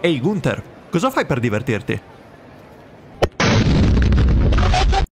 Ehi Gunther, cosa fai per divertirti?